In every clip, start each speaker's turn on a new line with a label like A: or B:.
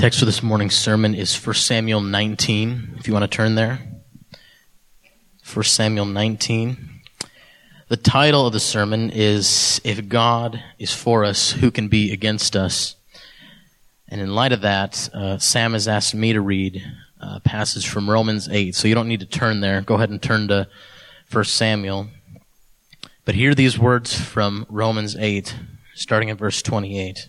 A: Text for this morning's sermon is 1 Samuel 19, if you want to turn there. 1 Samuel 19. The title of the sermon is If God is for us, who can be against us? And in light of that, uh, Sam has asked me to read a passage from Romans 8. So you don't need to turn there. Go ahead and turn to 1 Samuel. But hear these words from Romans 8, starting at verse 28.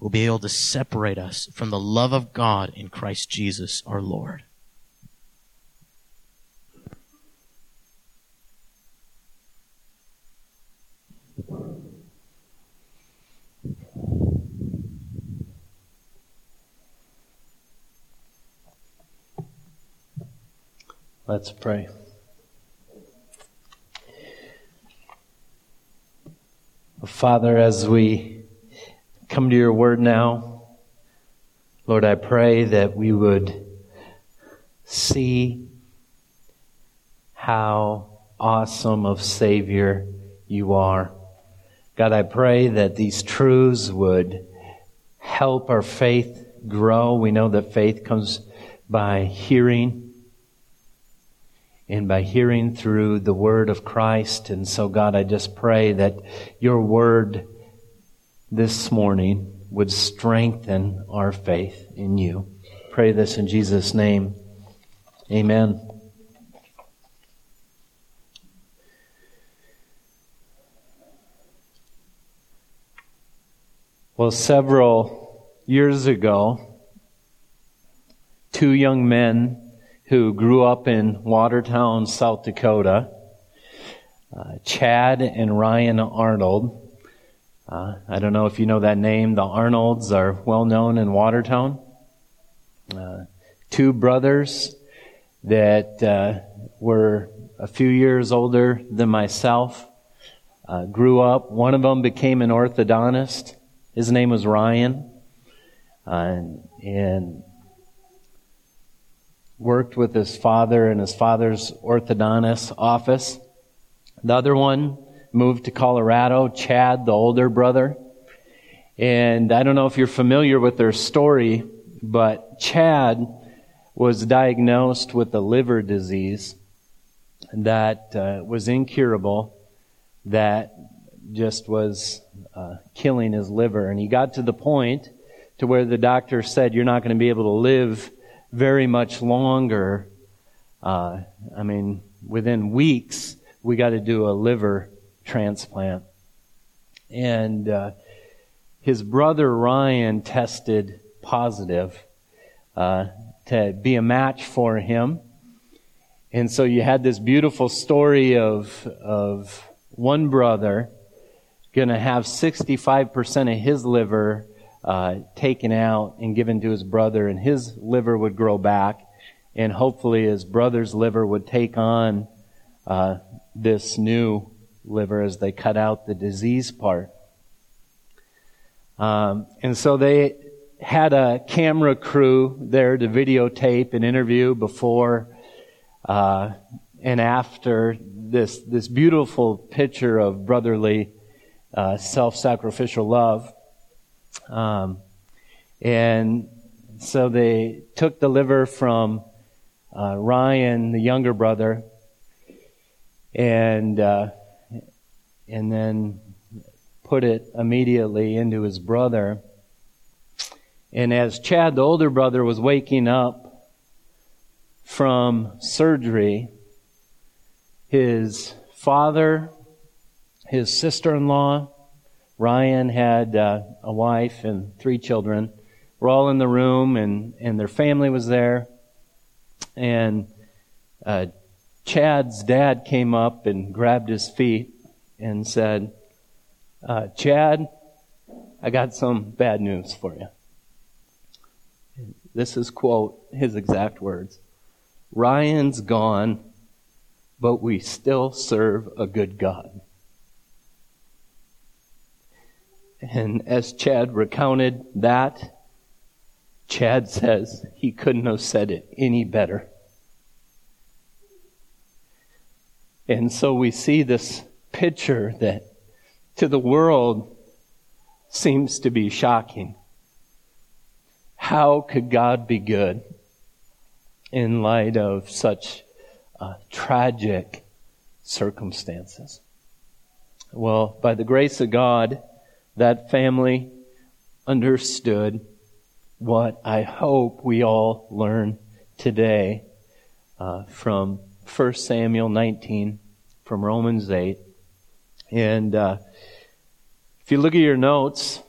A: will be able to separate us from the love of God in Christ Jesus our Lord.
B: Let's pray. Father, as we come to your word now, Lord, I pray that we would see how awesome of Savior you are. God, I pray that these truths would help our faith grow. We know that faith comes by hearing and by hearing through the word of Christ. And so, God, I just pray that your word this morning would strengthen our faith in you. Pray this in Jesus' name. Amen. Well, several years ago, two young men who grew up in Watertown, South Dakota, uh, Chad and Ryan Arnold. Uh, I don't know if you know that name. The Arnolds are well known in Watertown. Uh, two brothers that uh, were a few years older than myself. Uh, grew up. One of them became an orthodontist. His name was Ryan. Uh, and worked with his father in his father's orthodontist office. The other one moved to Colorado, Chad, the older brother. And I don't know if you're familiar with their story, but Chad was diagnosed with a liver disease that uh, was incurable, that just was uh, killing his liver. And he got to the point to where the doctor said, You're not going to be able to live very much longer. Uh, I mean, within weeks, we got to do a liver transplant. And uh, his brother Ryan tested positive uh, to be a match for him. And so you had this beautiful story of, of one brother going to have 65% of his liver uh, taken out and given to his brother, and his liver would grow back, and hopefully his brother's liver would take on uh, this new liver as they cut out the disease part. Um, and so they had a camera crew there to videotape an interview before uh, and after this this beautiful picture of brotherly uh, self-sacrificial love. Um, and so they took the liver from uh, Ryan, the younger brother, and uh, and then put it immediately into his brother. And as Chad, the older brother, was waking up from surgery, his father, his sister-in-law, Ryan had uh, a wife and three children. We're all in the room, and, and their family was there. And uh, Chad's dad came up and grabbed his feet and said, uh, Chad, I got some bad news for you. This is quote his exact words. Ryan's gone, but we still serve a good God. And as Chad recounted that, Chad says he couldn't have said it any better. And so we see this picture that to the world seems to be shocking. How could God be good in light of such uh, tragic circumstances? Well, by the grace of God, that family understood what I hope we all learn today uh, from 1 Samuel 19, from Romans 8. And uh, if you look at your notes,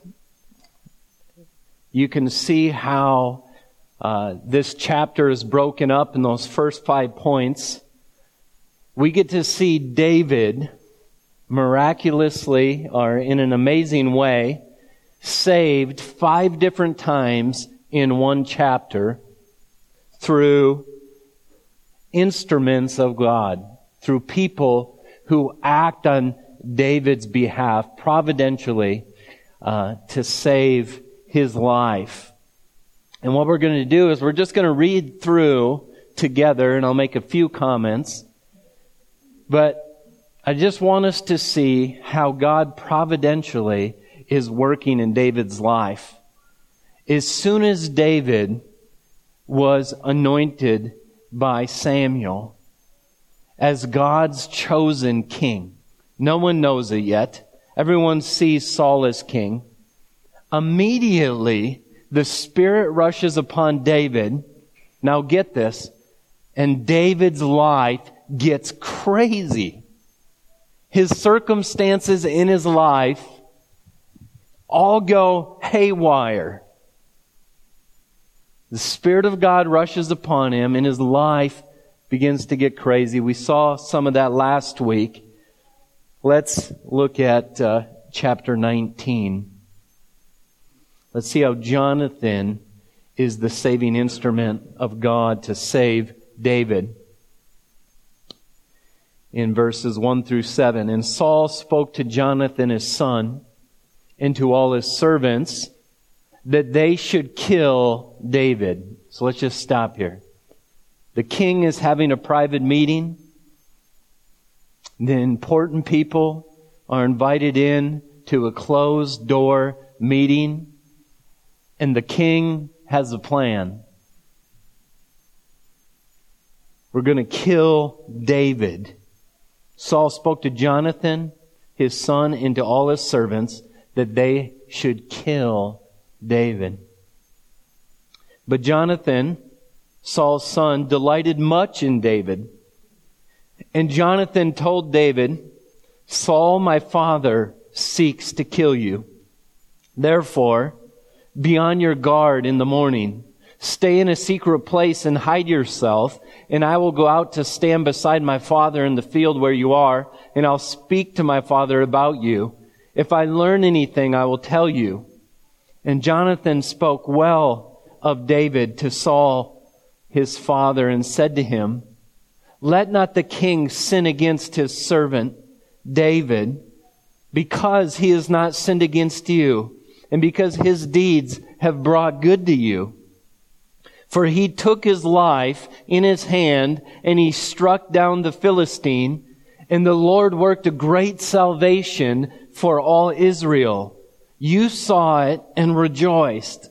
B: you can see how uh, this chapter is broken up in those first five points. We get to see David miraculously or in an amazing way saved five different times in one chapter through instruments of God, through people who act on David's behalf providentially uh, to save his life. And what we're going to do is we're just going to read through together, and I'll make a few comments. But I just want us to see how God providentially is working in David's life. As soon as David was anointed by Samuel as God's chosen king, no one knows it yet. Everyone sees Saul as king. Immediately, the Spirit rushes upon David. Now get this. And David's life gets crazy his circumstances in his life all go haywire. The Spirit of God rushes upon him and his life begins to get crazy. We saw some of that last week. Let's look at uh, chapter 19. Let's see how Jonathan is the saving instrument of God to save David in verses 1 through 7. And Saul spoke to Jonathan his son and to all his servants that they should kill David. So let's just stop here. The king is having a private meeting. The important people are invited in to a closed door meeting. And the king has a plan. We're going to kill David. Saul spoke to Jonathan, his son, and to all his servants that they should kill David. But Jonathan, Saul's son, delighted much in David. And Jonathan told David, Saul, my father, seeks to kill you. Therefore, be on your guard in the morning. Stay in a secret place and hide yourself, and I will go out to stand beside my father in the field where you are, and I'll speak to my father about you. If I learn anything, I will tell you. And Jonathan spoke well of David to Saul, his father, and said to him, Let not the king sin against his servant David, because he has not sinned against you and because his deeds have brought good to you. For he took his life in his hand and he struck down the Philistine and the Lord worked a great salvation for all Israel. You saw it and rejoiced.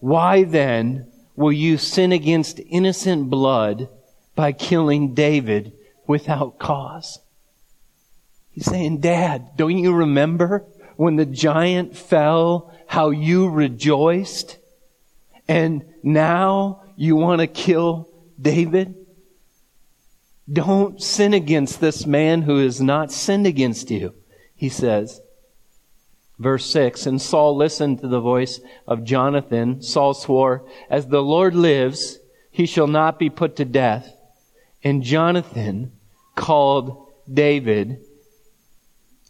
B: Why then will you sin against innocent blood by killing David without cause? He's saying, Dad, don't you remember when the giant fell, how you rejoiced? And now you want to kill David? Don't sin against this man who has not sinned against you, he says. Verse 6 And Saul listened to the voice of Jonathan. Saul swore, As the Lord lives, he shall not be put to death. And Jonathan called David.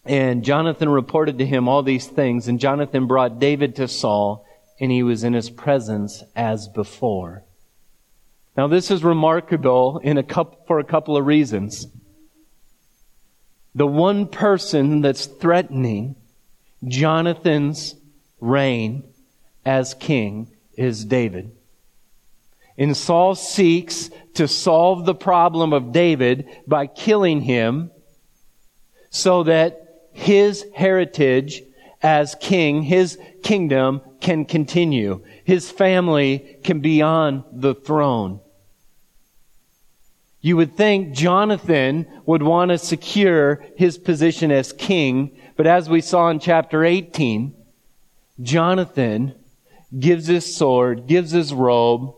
B: And Jonathan reported to him all these things. And Jonathan brought David to Saul, and he was in his presence as before. Now, this is remarkable in a couple, for a couple of reasons. The one person that's threatening Jonathan's reign as king is David. And Saul seeks to solve the problem of David by killing him so that his heritage as king, his kingdom can continue. His family can be on the throne. You would think Jonathan would want to secure his position as king, but as we saw in chapter 18, Jonathan gives his sword, gives his robe,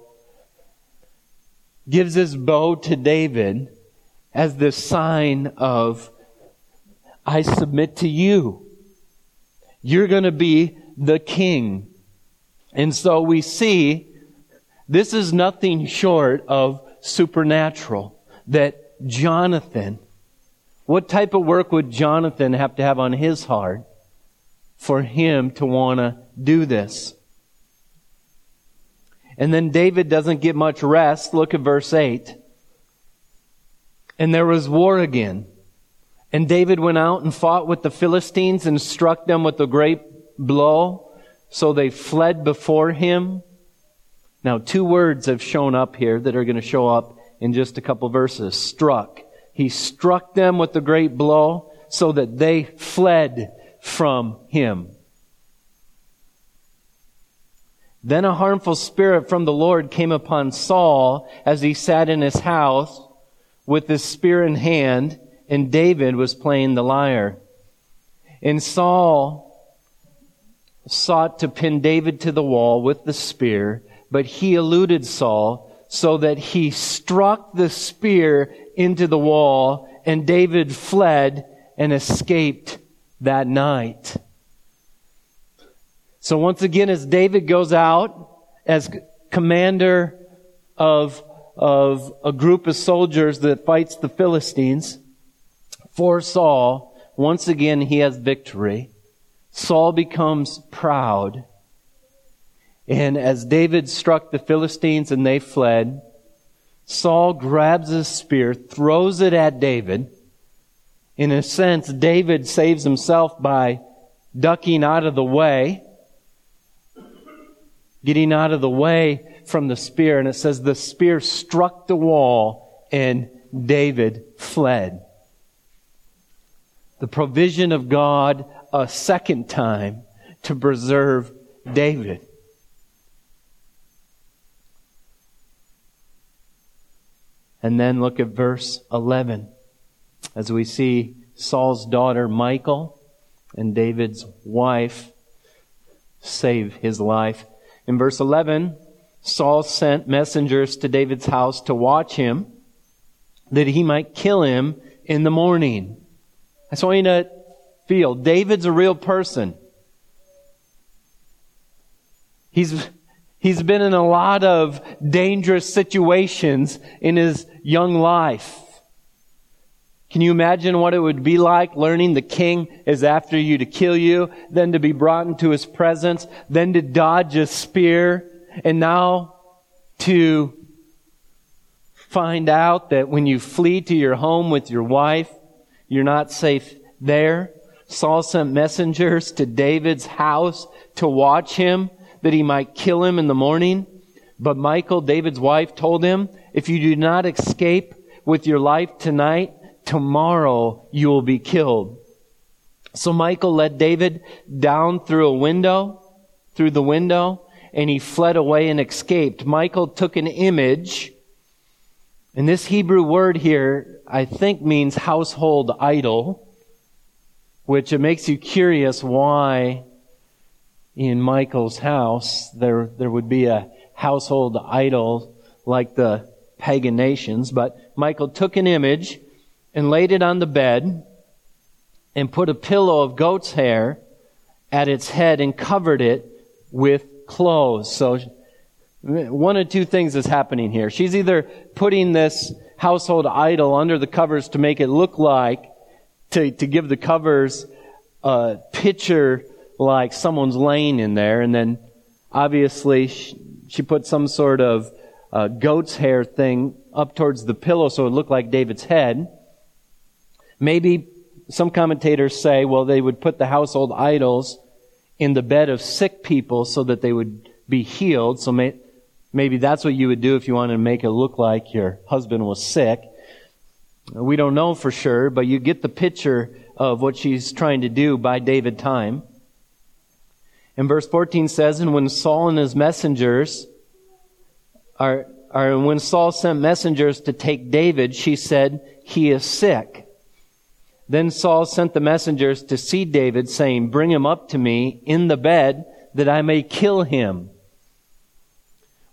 B: gives his bow to David as the sign of, I submit to you. You're going to be the king. And so we see this is nothing short of supernatural that Jonathan, what type of work would Jonathan have to have on his heart for him to want to do this? And then David doesn't get much rest. Look at verse 8. And there was war again. And David went out and fought with the Philistines and struck them with a great blow. So they fled before him. Now, two words have shown up here that are going to show up in just a couple verses. Struck. He struck them with a great blow so that they fled from him. Then a harmful spirit from the Lord came upon Saul as he sat in his house with his spear in hand, and David was playing the lyre. And Saul sought to pin David to the wall with the spear, but he eluded Saul so that he struck the spear into the wall and David fled and escaped that night. So once again, as David goes out as commander of, of a group of soldiers that fights the Philistines for Saul, once again he has victory. Saul becomes proud and as David struck the Philistines and they fled, Saul grabs his spear, throws it at David. In a sense, David saves himself by ducking out of the way, getting out of the way from the spear. And it says the spear struck the wall and David fled. The provision of God a second time to preserve David. And then look at verse 11 as we see Saul's daughter Michal and David's wife save his life. In verse 11, Saul sent messengers to David's house to watch him that he might kill him in the morning. I just want you to feel David's a real person. He's He's been in a lot of dangerous situations in his young life. Can you imagine what it would be like learning the king is after you to kill you, then to be brought into his presence, then to dodge a spear, and now to find out that when you flee to your home with your wife, you're not safe there? Saul sent messengers to David's house to watch him, that he might kill him in the morning. But Michal, David's wife, told him, if you do not escape with your life tonight, tomorrow you will be killed. So Michal led David down through a window, through the window, and he fled away and escaped. Michal took an image, and this Hebrew word here, I think means household idol, which it makes you curious why in Michal's house there, there would be a household idol like the pagan nations. But Michal took an image and laid it on the bed and put a pillow of goat's hair at its head and covered it with clothes. So one of two things is happening here. She's either putting this household idol under the covers to make it look like, to, to give the covers a picture like someone's laying in there, and then obviously she, she put some sort of uh, goat's hair thing up towards the pillow so it looked like David's head. Maybe some commentators say, well, they would put the household idols in the bed of sick people so that they would be healed. So may, maybe that's what you would do if you wanted to make it look like your husband was sick. We don't know for sure, but you get the picture of what she's trying to do by David time. And verse 14 says, And when Saul and his messengers are, are when Saul sent messengers to take David, she said, He is sick. Then Saul sent the messengers to see David, saying, Bring him up to me in the bed, that I may kill him.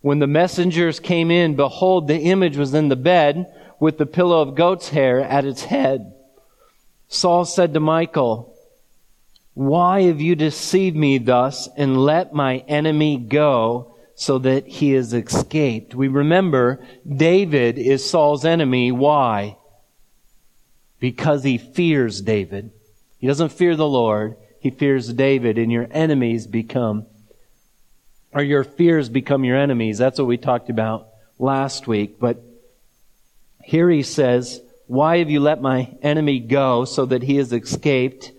B: When the messengers came in, behold, the image was in the bed, with the pillow of goat's hair at its head. Saul said to Michal, Why have you deceived me thus, and let my enemy go, so that he has escaped? We remember David is Saul's enemy. Why? Because he fears David. He doesn't fear the Lord, he fears David, and your enemies become, or your fears become your enemies. That's what we talked about last week. But here he says, Why have you let my enemy go so that he has escaped?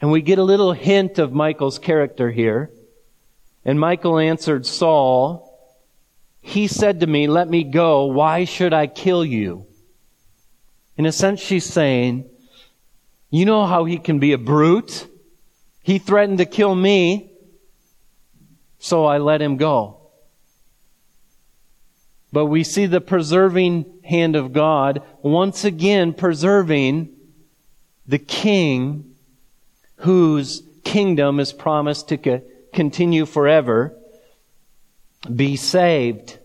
B: And we get a little hint of Michal's character here. And Michal answered Saul, He said to me, Let me go. Why should I kill you? In a sense, she's saying, you know how he can be a brute? He threatened to kill me, so I let him go. But we see the preserving hand of God once again preserving the king whose kingdom is promised to co- continue forever be saved.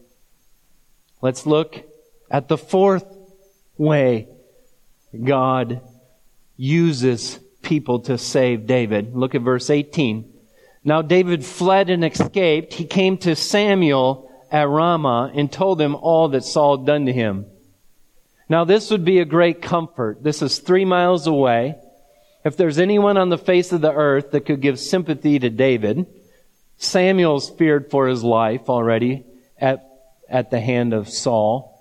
B: Let's look at the fourth way God uses people to save David. Look at verse 18. Now David fled and escaped. He came to Samuel at Ramah and told him all that Saul had done to him. Now this would be a great comfort. This is three miles away. If there's anyone on the face of the earth that could give sympathy to David, Samuel's feared for his life already at, at the hand of Saul.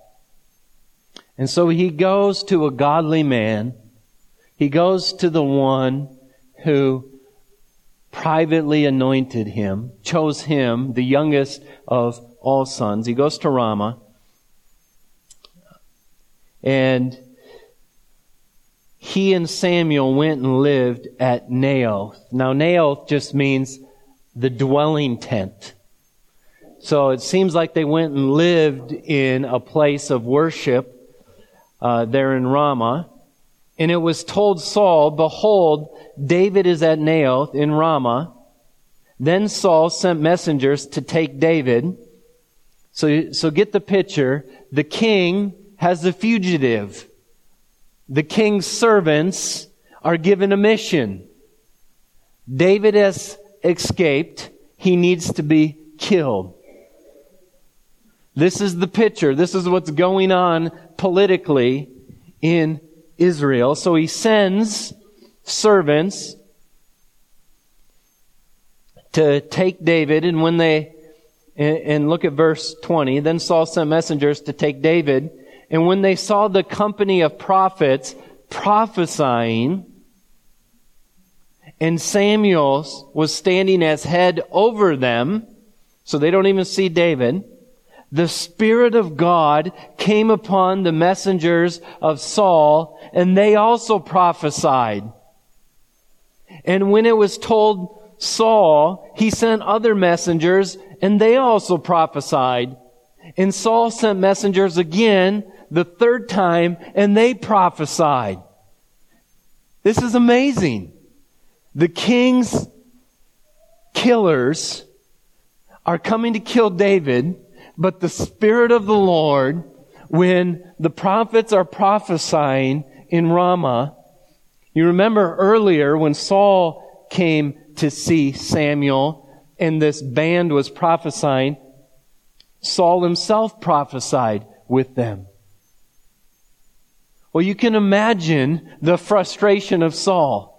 B: And so he goes to a godly man. He goes to the one who privately anointed him, chose him, the youngest of all sons. He goes to Ramah. And he and Samuel went and lived at Naioth. Now, Naioth just means the dwelling tent. So it seems like they went and lived in a place of worship uh, there in Ramah. And it was told Saul, Behold, David is at Naioth in Ramah. Then Saul sent messengers to take David. So, so get the picture. The king has the fugitive. The king's servants are given a mission. David has escaped. He needs to be killed. This is the picture. This is what's going on politically in Israel. So he sends servants to take David, and when they, and look at verse 20, then Saul sent messengers to take David, and when they saw the company of prophets prophesying, and Samuel was standing as head over them, so they don't even see David. The Spirit of God came upon the messengers of Saul, and they also prophesied. And when it was told Saul, he sent other messengers, and they also prophesied. And Saul sent messengers again, the third time, and they prophesied. This is amazing. The king's killers are coming to kill David, but the Spirit of the Lord, when the prophets are prophesying in Ramah, you remember earlier when Saul came to see Samuel and this band was prophesying, Saul himself prophesied with them. Well, you can imagine the frustration of Saul.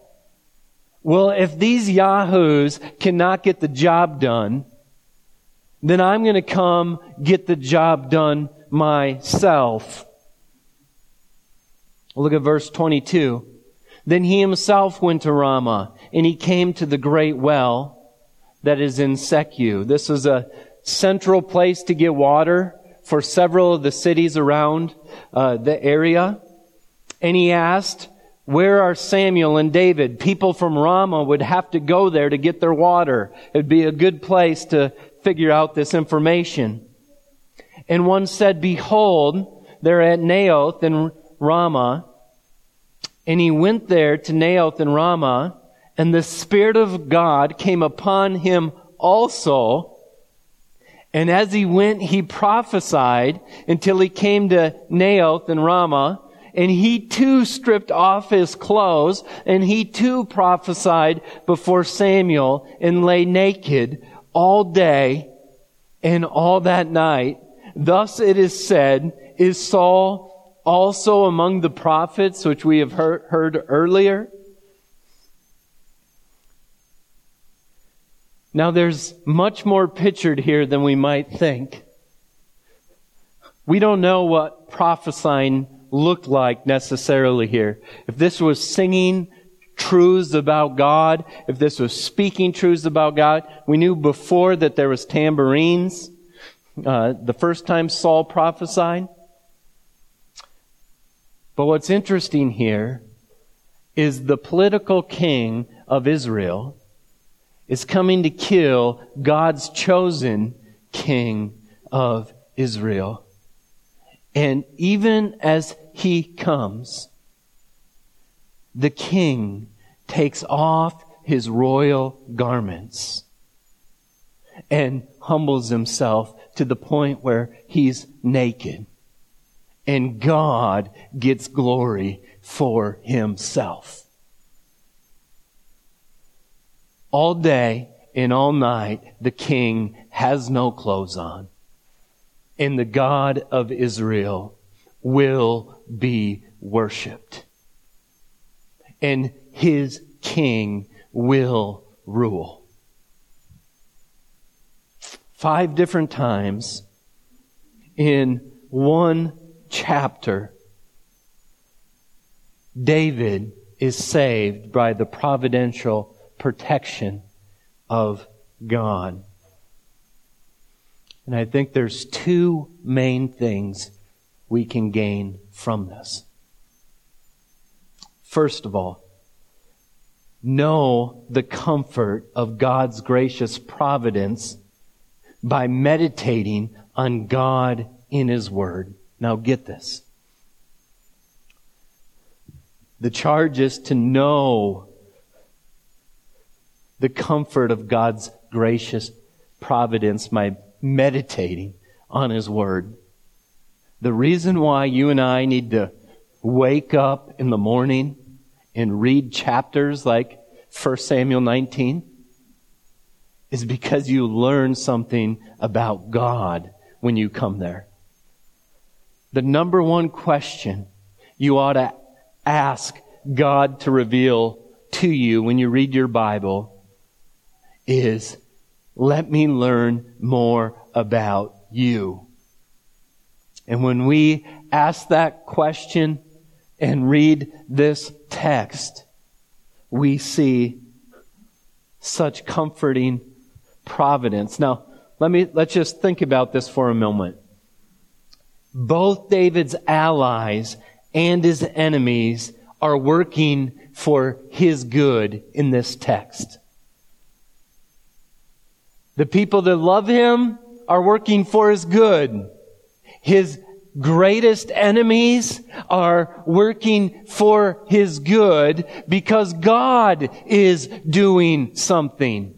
B: Well, if these yahoos cannot get the job done, then I'm going to come get the job done myself. Look at verse 22. Then he himself went to Ramah, and he came to the great well that is in Secu. This is a central place to get water for several of the cities around uh, the area. And he asked, where are Samuel and David? People from Ramah would have to go there to get their water. It'd be a good place to figure out this information. And one said, Behold, they're at Naioth and Ramah. And he went there to Naioth and Ramah, and the Spirit of God came upon him also. And as he went, he prophesied until he came to Naioth and Ramah and he too stripped off his clothes, and he too prophesied before Samuel and lay naked all day and all that night. Thus it is said, is Saul also among the prophets which we have heard, heard earlier? Now there's much more pictured here than we might think. We don't know what prophesying looked like necessarily here. If this was singing truths about God, if this was speaking truths about God, we knew before that there was tambourines. Uh, the first time Saul prophesied. But what's interesting here is the political king of Israel is coming to kill God's chosen king of Israel. And even as he comes, the king takes off his royal garments and humbles himself to the point where he's naked. And God gets glory for himself. All day and all night, the king has no clothes on. And the God of Israel will be worshiped. And his king will rule. Five different times in one chapter, David is saved by the providential protection of God. And I think there's two main things we can gain from this. First of all, know the comfort of God's gracious providence by meditating on God in His Word. Now get this. The charge is to know the comfort of God's gracious providence by meditating on His Word. The reason why you and I need to wake up in the morning and read chapters like 1 Samuel 19 is because you learn something about God when you come there. The number one question you ought to ask God to reveal to you when you read your Bible is, let me learn more about you. And when we ask that question and read this text, we see such comforting providence. Now, let me, let's just think about this for a moment. Both David's allies and his enemies are working for his good in this text. The people that love him are working for his good. His greatest enemies are working for his good because God is doing something.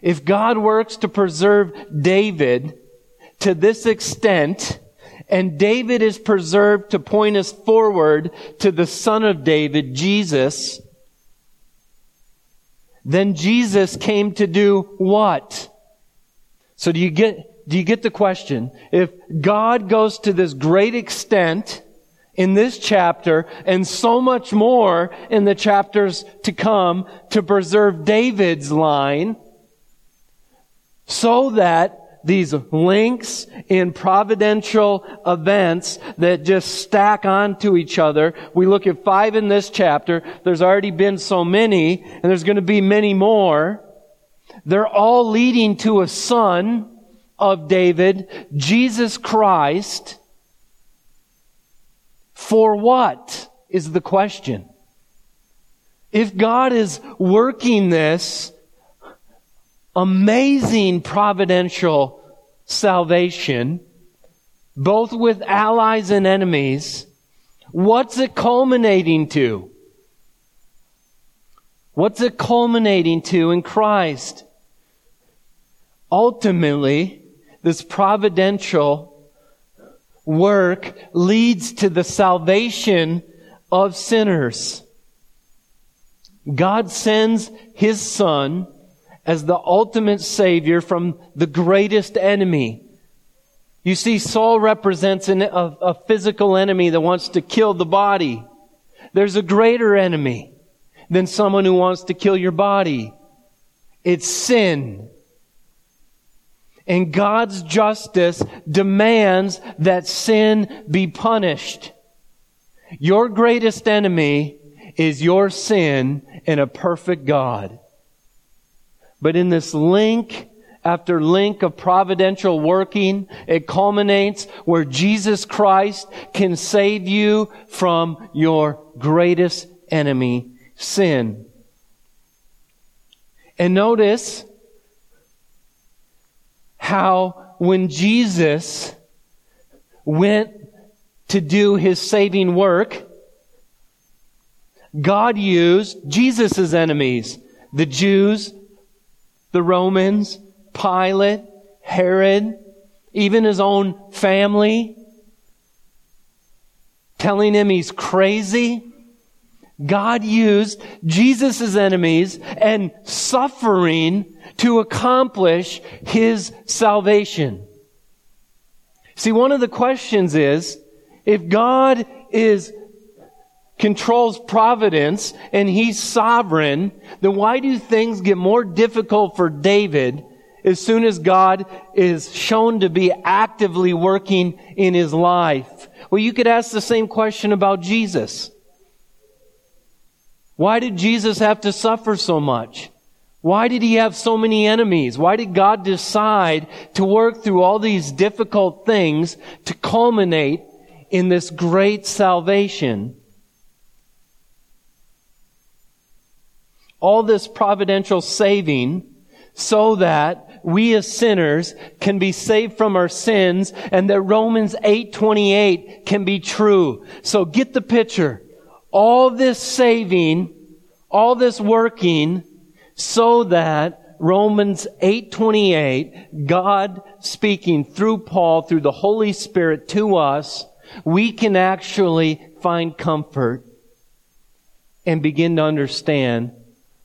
B: If God works to preserve David to this extent, and David is preserved to point us forward to the son of David, Jesus, then Jesus came to do what? So do you get, do you get the question? If God goes to this great extent in this chapter and so much more in the chapters to come to preserve David's line so that these links in providential events that just stack onto each other. We look at five in this chapter. There's already been so many, and there's going to be many more. They're all leading to a son of David, Jesus Christ. For what is the question? If God is working this amazing providential salvation, both with allies and enemies, what's it culminating to? What's it culminating to in Christ? Ultimately, this providential work leads to the salvation of sinners. God sends His Son as the ultimate Savior from the greatest enemy. You see, Saul represents an, a, a physical enemy that wants to kill the body. There's a greater enemy than someone who wants to kill your body. It's sin. And God's justice demands that sin be punished. Your greatest enemy is your sin and a perfect God. But in this link after link of providential working, it culminates where Jesus Christ can save you from your greatest enemy, sin. And notice how when Jesus went to do his saving work, God used Jesus' enemies, the Jews, the Romans, Pilate, Herod, even his own family, telling him he's crazy. God used Jesus' enemies and suffering to accomplish his salvation. See, one of the questions is, if God is controls providence and he's sovereign, then why do things get more difficult for David as soon as God is shown to be actively working in his life? Well, you could ask the same question about Jesus. Why did Jesus have to suffer so much? Why did he have so many enemies? Why did God decide to work through all these difficult things to culminate in this great salvation? All this providential saving so that we as sinners can be saved from our sins and that Romans 8:28 can be true. So get the picture. All this saving, all this working so that Romans 8:28, God speaking through Paul through the Holy Spirit to us, we can actually find comfort and begin to understand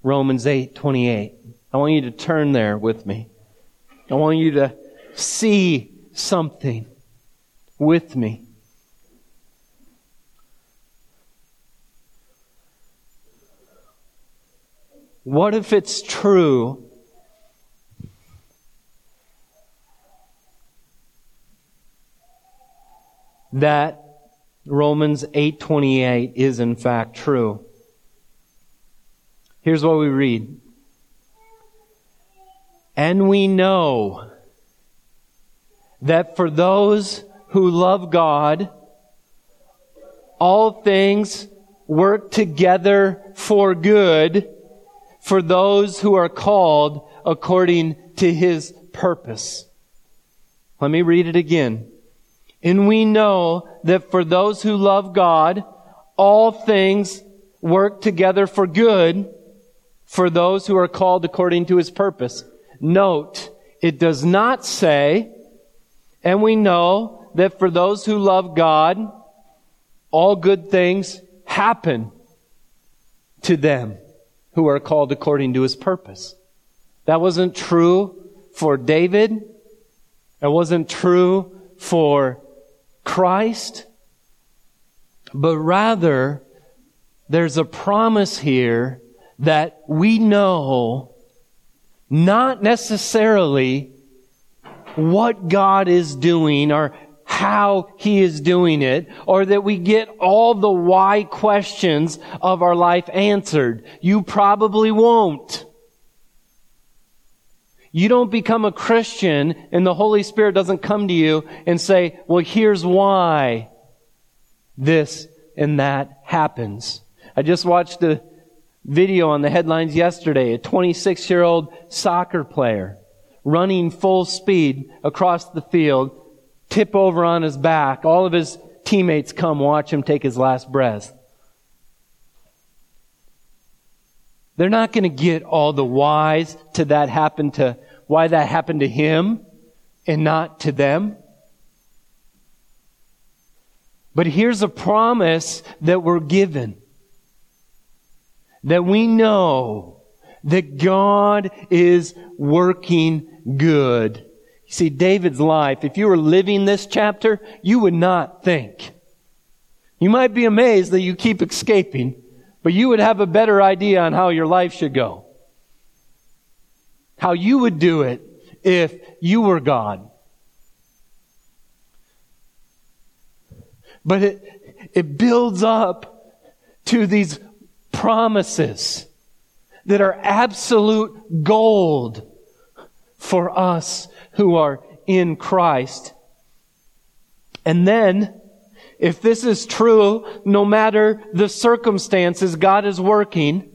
B: Romans 8:28. I want you to turn there with me. I want you to see something with me. What if it's true that Romans 8:28 is in fact true? Here's what we read. And we know that for those who love God, all things work together for good for those who are called according to his purpose. Let me read it again. And we know that for those who love God, all things work together for good for those who are called according to his purpose. Note, it does not say, and we know that for those who love God, all good things happen to them who are called according to his purpose. That wasn't true for David. It wasn't true for Christ. But rather, there's a promise here that we know not necessarily what God is doing or how He is doing it, or that we get all the why questions of our life answered. You probably won't. You don't become a Christian and the Holy Spirit doesn't come to you and say, well, here's why this and that happens. I just watched a video on the headlines yesterday. A 26 year old soccer player running full speed across the field, tip over on his back. All of his teammates come watch him take his last breath. They're not going to get all the whys to that happen to why that happened to him and not to them. But here's a promise that we're given that we know that God is working good. You see, David's life, if you were living this chapter, you would not think. You might be amazed that you keep escaping, but you would have a better idea on how your life should go. How you would do it if you were God. But it, it builds up to these promises that are absolute gold for us who are in Christ. And then, if this is true, no matter the circumstances God is working,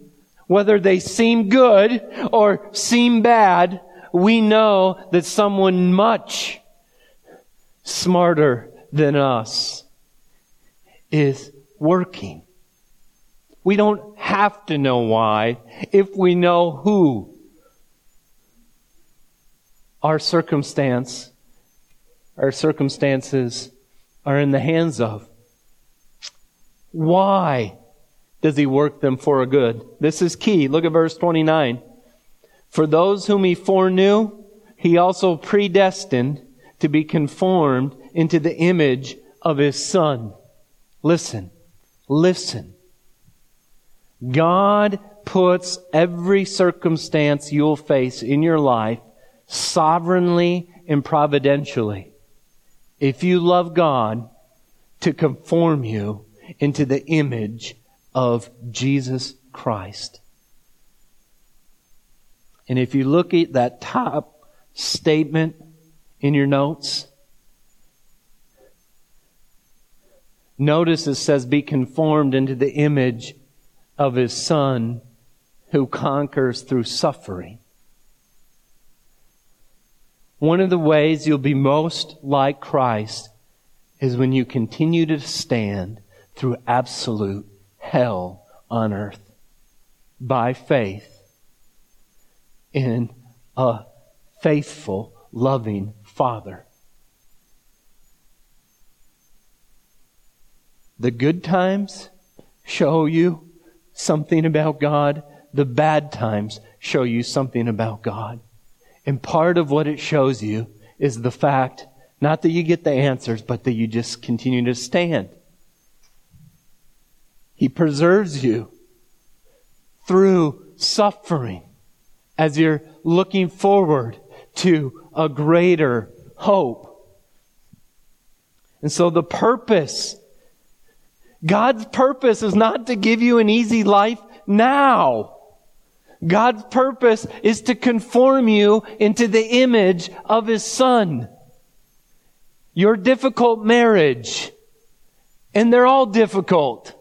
B: whether they seem good or seem bad, we know that someone much smarter than us is working. We don't have to know why if we know who. Our circumstance, our circumstances are in the hands of. Why does he work them for a good? This is key. Look at verse 29. For those whom he foreknew, he also predestined to be conformed into the image of his son. Listen, listen. God puts every circumstance you'll face in your life sovereignly and providentially. If you love God, to conform you into the image of Jesus Christ. And if you look at that top statement in your notes, notice it says, be conformed into the image of his son who conquers through suffering. One of the ways you'll be most like Christ is when you continue to stand through absolute hell on earth by faith in a faithful, loving Father. The good times show you something about God, the bad times show you something about God. And part of what it shows you is the fact, not that you get the answers, but that you just continue to stand. He preserves you through suffering as you're looking forward to a greater hope. And so the purpose God's purpose is not to give you an easy life now. God's purpose is to conform you into the image of His Son. Your difficult marriage, and they're all difficult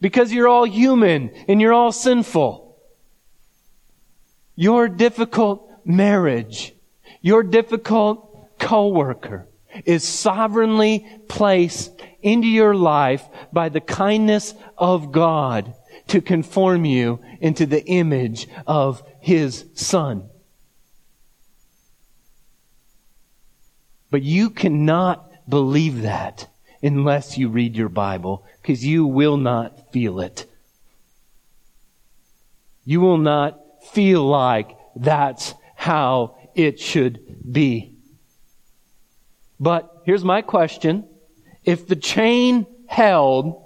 B: because you're all human and you're all sinful. Your difficult marriage, your difficult coworker is sovereignly placed into your life by the kindness of God to conform you into the image of His Son. But you cannot believe that unless you read your Bible because you will not feel it. You will not feel like that's how it should be. But here's my question. If the chain held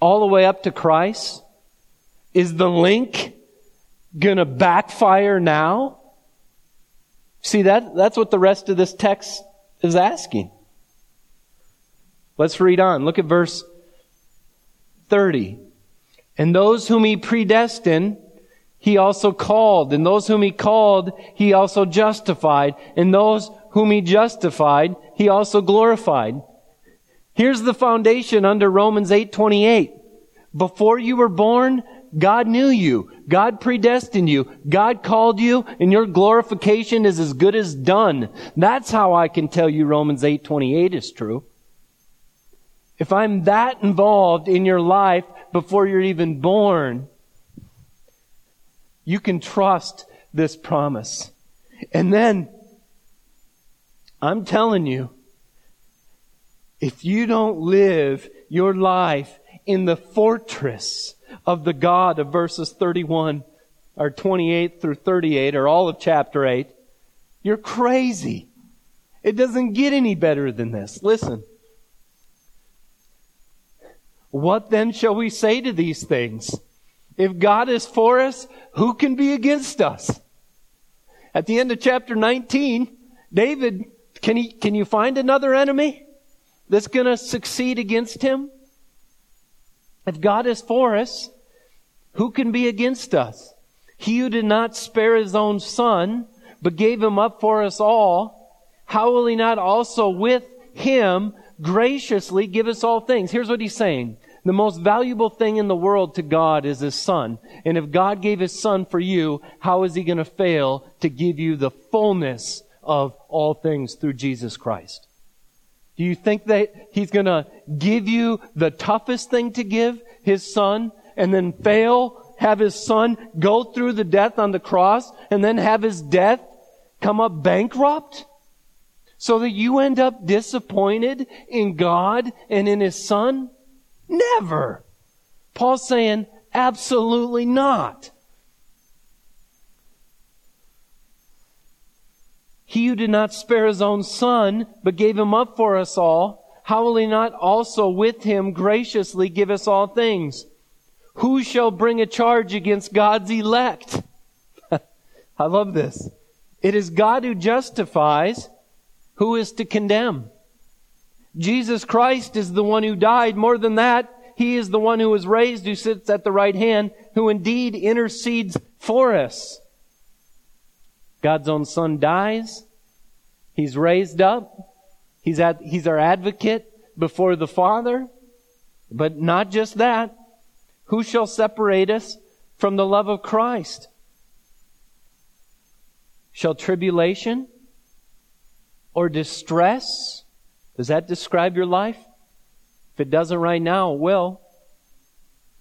B: all the way up to Christ, is the link gonna backfire now? See that, that's what the rest of this text is asking. Let's read on. Look at verse 30. And those whom he predestined, he also called. And those whom he called, he also justified. And those whom he justified, he also glorified. Here's the foundation under Romans 8:28. Before you were born, God knew you. God predestined you. God called you and your glorification is as good as done. That's how I can tell you Romans 8:28 is true. If I'm that involved in your life before you're even born, you can trust this promise. And then I'm telling you, if you don't live your life in the fortress of the God of verses 31 or 28 through 38 or all of chapter 8, you're crazy. It doesn't get any better than this. Listen. What then shall we say to these things? If God is for us, who can be against us? At the end of chapter 19, David, can he, can you find another enemy that's gonna succeed against him? If God is for us, who can be against us? He who did not spare his own son, but gave him up for us all, how will he not also with him graciously give us all things? Here's what he's saying. The most valuable thing in the world to God is his son. And if God gave his son for you, how is he going to fail to give you the fullness of all things through Jesus Christ? Do you think that he's going to give you the toughest thing to give, his son, and then fail, have his son go through the death on the cross, and then have his death come up bankrupt? So that you end up disappointed in God and in his son? Never. Paul's saying, absolutely not. He who did not spare his own son, but gave him up for us all, how will he not also with him graciously give us all things? Who shall bring a charge against God's elect? I love this. It is God who justifies. Who is to condemn? Jesus Christ is the one who died. More than that, He is the one who was raised, who sits at the right hand, who indeed intercedes for us. God's own son dies. He's raised up. He's he's our advocate before the Father. But not just that. Who shall separate us from the love of Christ? Shall tribulation or distress? Does that describe your life? If it doesn't right now, it will.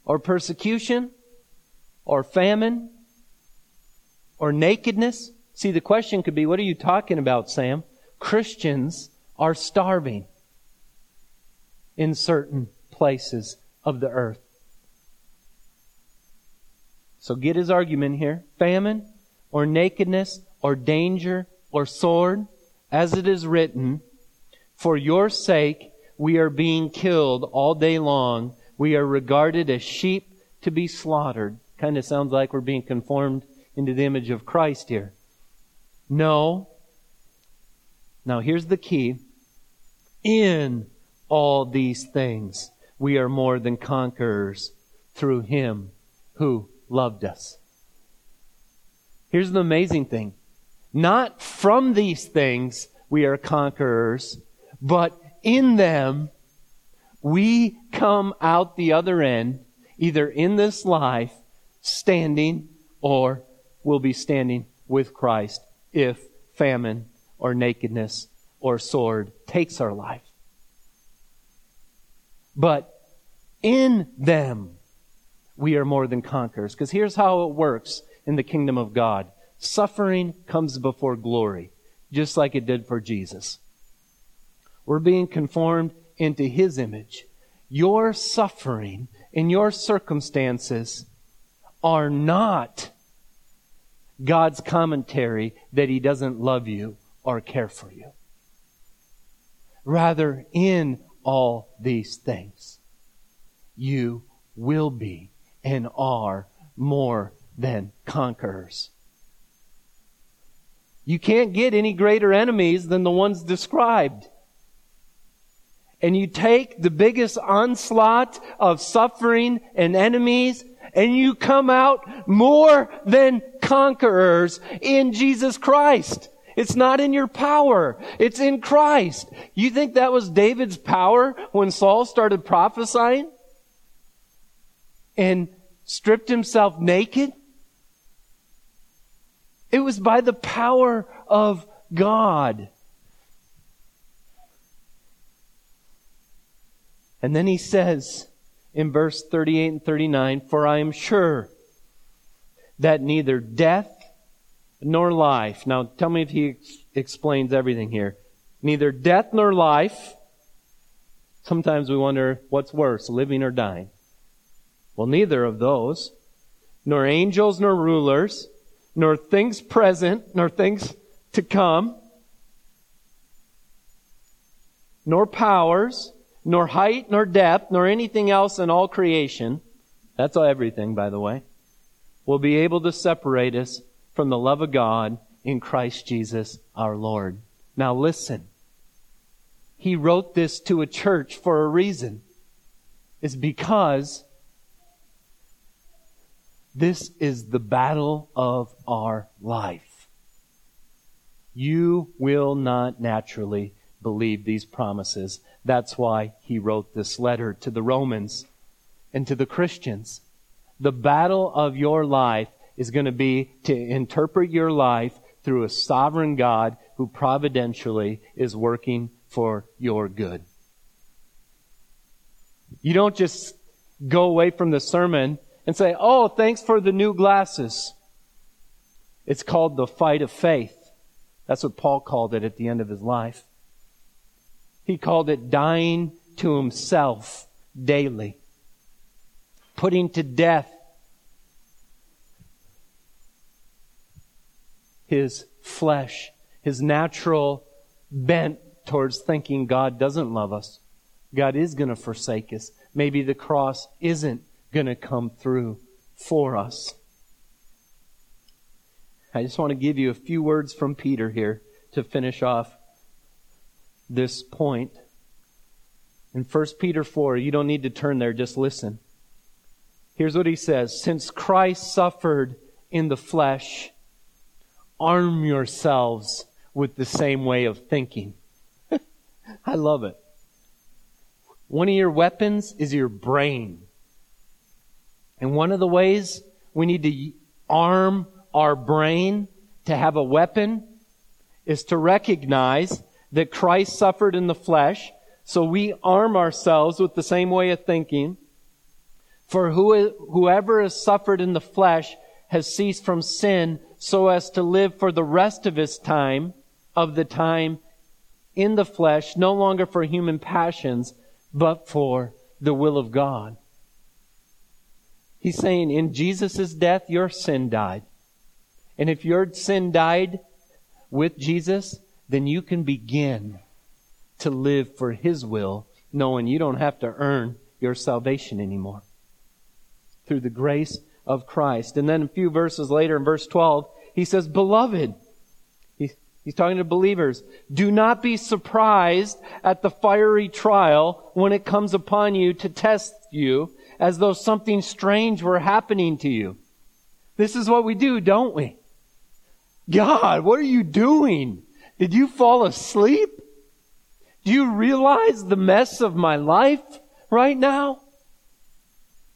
B: Or persecution? Or famine? Or nakedness? See, the question could be, what are you talking about, Sam? Christians are starving in certain places of the earth. So get his argument here. Famine, or nakedness, or danger, or sword, as it is written, for your sake we are being killed all day long. We are regarded as sheep to be slaughtered. Kind of sounds like we're being conformed into the image of Christ here. No. Now here's the key. In all these things, we are more than conquerors through Him who loved us. Here's the amazing thing. Not from these things we are conquerors, but in them we come out the other end, either in this life, standing, or will be standing with Christ if famine or nakedness or sword takes our life. But in them we are more than conquerors. Because here's how it works in the kingdom of God. Suffering comes before glory, just like it did for Jesus. We're being conformed into His image. Your suffering and your circumstances are not God's commentary that He doesn't love you or care for you. Rather, in all these things, you will be and are more than conquerors. You can't get any greater enemies than the ones described. And you take the biggest onslaught of suffering and enemies and you come out more than conquerors in Jesus Christ. It's not in your power. It's in Christ. You think that was David's power when Saul started prophesying? And stripped himself naked? It was by the power of God. And then he says in verse 38 and 39, For I am sure that neither death nor life. Now tell me if he ex- explains everything here. Neither death nor life. Sometimes we wonder what's worse, living or dying. Well, neither of those, nor angels nor rulers, nor things present, nor things to come, nor powers, nor height, nor depth, nor anything else in all creation, that's everything, by the way, will be able to separate us from the love of God in Christ Jesus our Lord. Now listen. He wrote this to a church for a reason. It's because this is the battle of our life. You will not naturally believe these promises. That's why he wrote this letter to the Romans and to the Christians. The battle of your life is going to be to interpret your life through a sovereign God who providentially is working for your good. You don't just go away from the sermon and say, Oh, thanks for the new glasses. It's called the fight of faith. That's what Paul called it at the end of his life. He called it dying to himself daily, putting to death his flesh, his natural bent towards thinking God doesn't love us. God is going to forsake us. Maybe the cross isn't going to come through for us. I just want to give you a few words from Peter here to finish off this point. In 1 Peter 4, you don't need to turn there, just listen. Here's what he says Since Christ suffered in the flesh, arm yourselves with the same way of thinking. I love it. One of your weapons is your brain. And one of the ways we need to arm our brain to have a weapon is to recognize that Christ suffered in the flesh, so we arm ourselves with the same way of thinking. For who, whoever has suffered in the flesh has ceased from sin so as to live for the rest of his time, of the time in the flesh, no longer for human passions, but for the will of God. He's saying in Jesus' death, your sin died. And if your sin died with Jesus, then you can begin to live for His will, knowing you don't have to earn your salvation anymore. Through the grace of Christ. And then a few verses later in verse 12, he says, Beloved, He's talking to believers. Do not be surprised at the fiery trial when it comes upon you to test you as though something strange were happening to you. This is what we do, don't we? God, what are you doing? Did you fall asleep? Do you realize the mess of my life right now?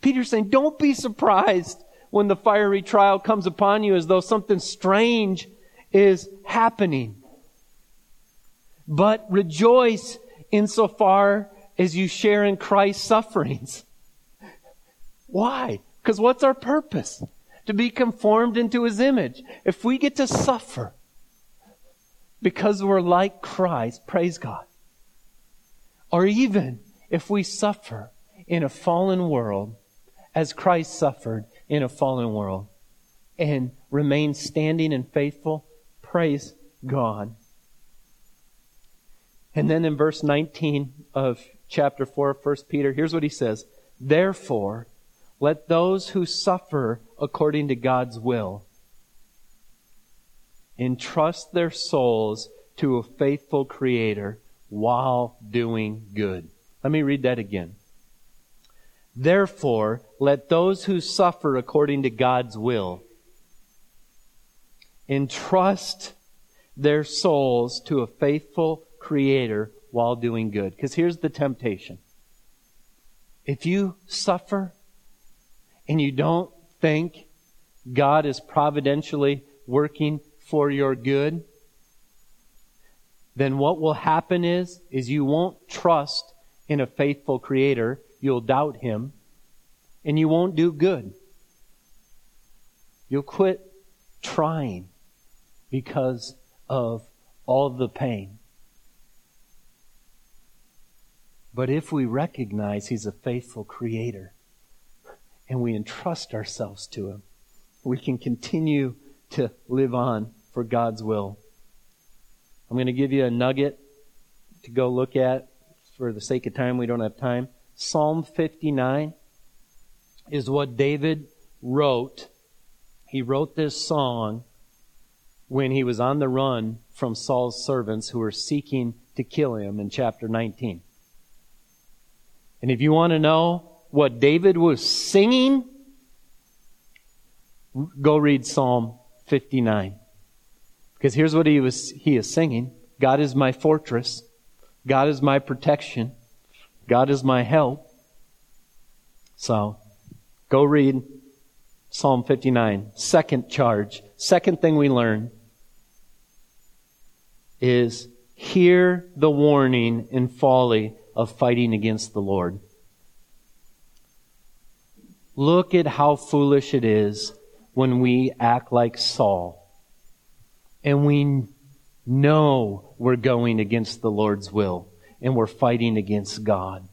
B: Peter's saying, don't be surprised when the fiery trial comes upon you as though something strange is happening. But rejoice insofar as you share in Christ's sufferings. Why? Because what's our purpose? To be conformed into his image. If we get to suffer because we're like Christ, praise God. Or even if we suffer in a fallen world as Christ suffered in a fallen world and remain standing and faithful, praise God. And then in verse 19 of chapter 4 of 1 Peter, here's what he says Therefore, let those who suffer according to God's will entrust their souls to a faithful Creator while doing good. Let me read that again. Therefore, let those who suffer according to God's will entrust their souls to a faithful Creator while doing good. Because here's the temptation. If you suffer and you don't think God is providentially working for your good, then what will happen is, is you won't trust in a faithful creator. You'll doubt him and you won't do good. You'll quit trying because of all the pain. But if we recognize He's a faithful Creator and we entrust ourselves to Him, we can continue to live on for God's will. I'm going to give you a nugget to go look at. For the sake of time, we don't have time. Psalm 59 is what David wrote. He wrote this song when he was on the run from Saul's servants who were seeking to kill him in chapter 19. And if you want to know what David was singing, go read Psalm 59. Because here's what he was he is singing. God is my fortress. God is my protection. God is my help. So, go read Psalm 59. Second charge. Second thing we learn is hear the warning in folly of fighting against the Lord. Look at how foolish it is when we act like Saul and we know we're going against the Lord's will and we're fighting against God.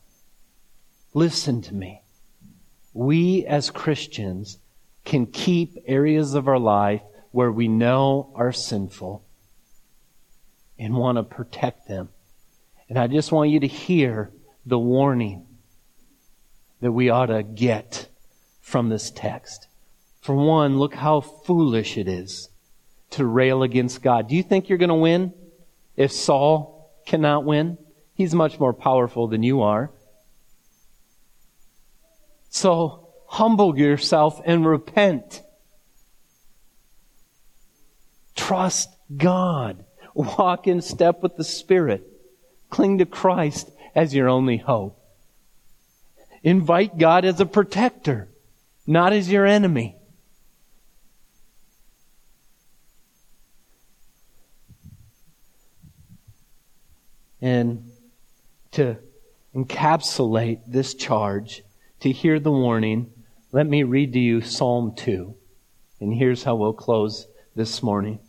B: Listen to me. We as Christians can keep areas of our life where we know are sinful and want to protect them and I just want you to hear the warning that we ought to get from this text. For one, look how foolish it is to rail against God. Do you think you're going to win if Saul cannot win? He's much more powerful than you are. So humble yourself and repent. Trust God. Walk in step with the Spirit. Cling to Christ as your only hope. Invite God as a protector, not as your enemy. And to encapsulate this charge, to hear the warning, let me read to you Psalm 2. And here's how we'll close this morning.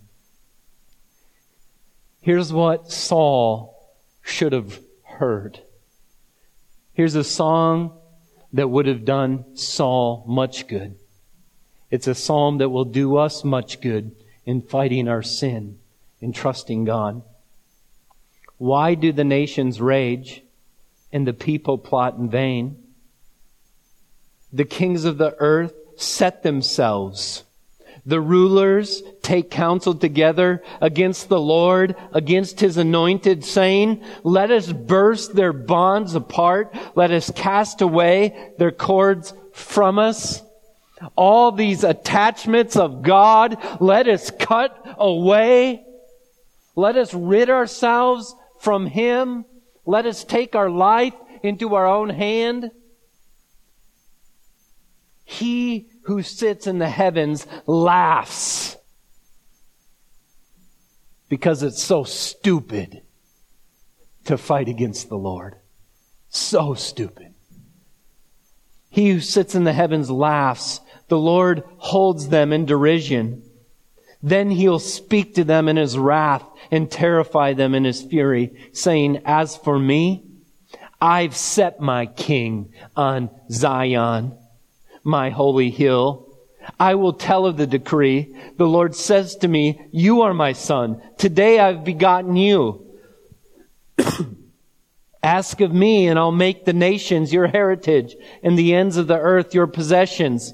B: Here's what Saul should have heard. Here's a song that would have done Saul much good. It's a psalm that will do us much good in fighting our sin, in trusting God. Why do the nations rage and the people plot in vain? The kings of the earth set themselves the rulers take counsel together against the Lord, against his anointed, saying, Let us burst their bonds apart. Let us cast away their cords from us. All these attachments of God, let us cut away. Let us rid ourselves from him. Let us take our life into our own hand. He who sits in the heavens laughs because it's so stupid to fight against the Lord. So stupid. He who sits in the heavens laughs. The Lord holds them in derision. Then he'll speak to them in his wrath and terrify them in his fury, saying, As for me, I've set my king on Zion, my holy hill. I will tell of the decree. The Lord says to me, You are my son. Today I've begotten you. Ask of me, and I'll make the nations your heritage, and the ends of the earth your possessions.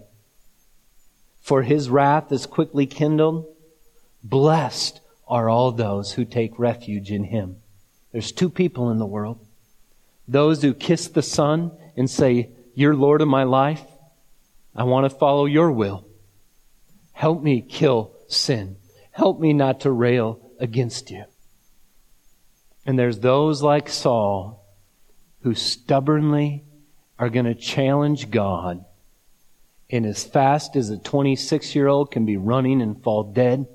B: For his wrath is quickly kindled. Blessed are all those who take refuge in him. There's two people in the world. Those who kiss the Son and say, You're Lord of my life. I want to follow your will. Help me kill sin. Help me not to rail against you. And there's those like Saul who stubbornly are going to challenge God. And as fast as a 26 year old can be running and fall dead,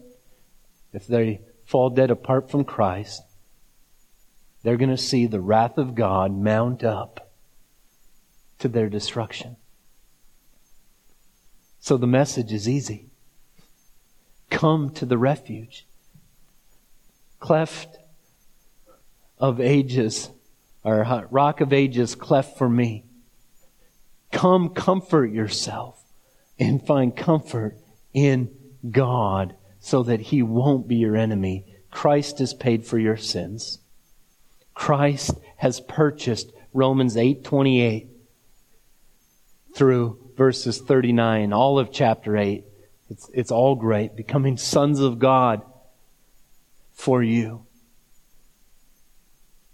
B: if they fall dead apart from Christ, they're going to see the wrath of God mount up to their destruction. So the message is easy. Come to the refuge. Cleft of ages or rock of ages cleft for me. Come comfort yourself and find comfort in God so that he won't be your enemy. Christ has paid for your sins. Christ has purchased Romans 8:28 through verses 39, all of chapter 8. It's, it's all great, becoming sons of God for you.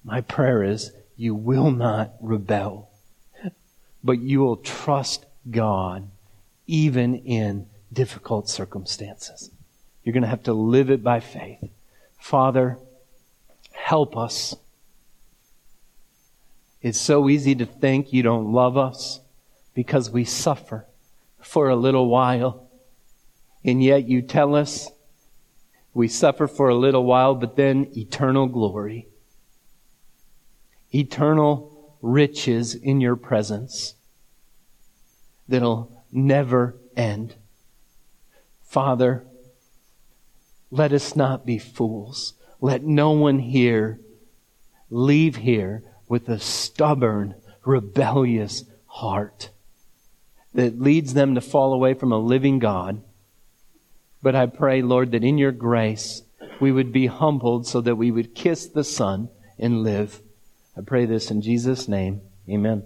B: My prayer is you will not rebel, but you will trust God even in difficult circumstances. You're going to have to live it by faith. Father, help us. It's so easy to think you don't love us because we suffer for a little while. And yet you tell us we suffer for a little while, but then eternal glory eternal riches in your presence that'll never end. Father, let us not be fools. Let no one here leave here with a stubborn, rebellious heart that leads them to fall away from a living God. But I pray, Lord, that in your grace we would be humbled so that we would kiss the Son and live. I pray this in Jesus' name. Amen.